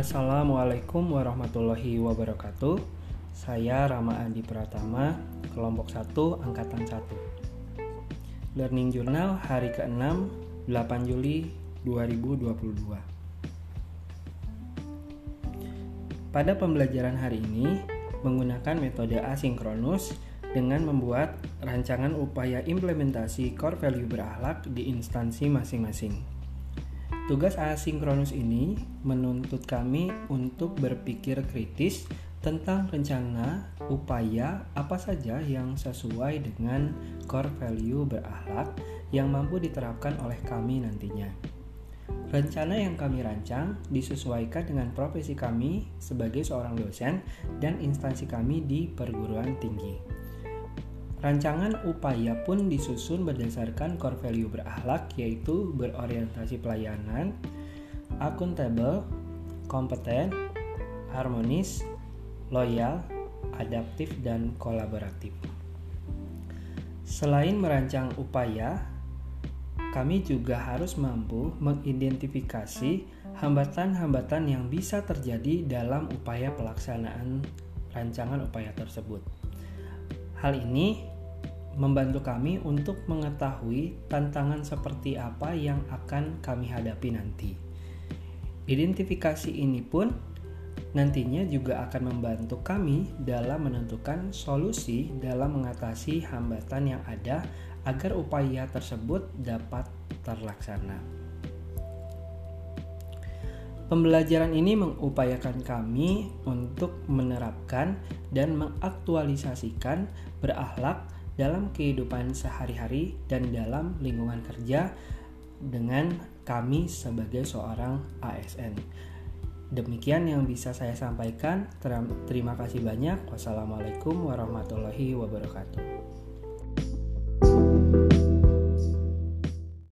Assalamualaikum warahmatullahi wabarakatuh. Saya Rama Andi Pratama, kelompok 1 angkatan 1. Learning Journal hari ke-6, 8 Juli 2022. Pada pembelajaran hari ini menggunakan metode asinkronus dengan membuat rancangan upaya implementasi core value berakhlak di instansi masing-masing. Tugas asinkronus ini menuntut kami untuk berpikir kritis tentang rencana upaya apa saja yang sesuai dengan core value berakhlak yang mampu diterapkan oleh kami nantinya. Rencana yang kami rancang disesuaikan dengan profesi kami sebagai seorang dosen dan instansi kami di perguruan tinggi. Rancangan upaya pun disusun berdasarkan core value berakhlak yaitu berorientasi pelayanan, akuntabel, kompeten, harmonis, loyal, adaptif, dan kolaboratif. Selain merancang upaya, kami juga harus mampu mengidentifikasi hambatan-hambatan yang bisa terjadi dalam upaya pelaksanaan rancangan upaya tersebut. Hal ini membantu kami untuk mengetahui tantangan seperti apa yang akan kami hadapi nanti. Identifikasi ini pun nantinya juga akan membantu kami dalam menentukan solusi dalam mengatasi hambatan yang ada agar upaya tersebut dapat terlaksana. Pembelajaran ini mengupayakan kami untuk menerapkan dan mengaktualisasikan berakhlak dalam kehidupan sehari-hari dan dalam lingkungan kerja dengan kami sebagai seorang ASN. Demikian yang bisa saya sampaikan. Terima kasih banyak. Wassalamualaikum warahmatullahi wabarakatuh.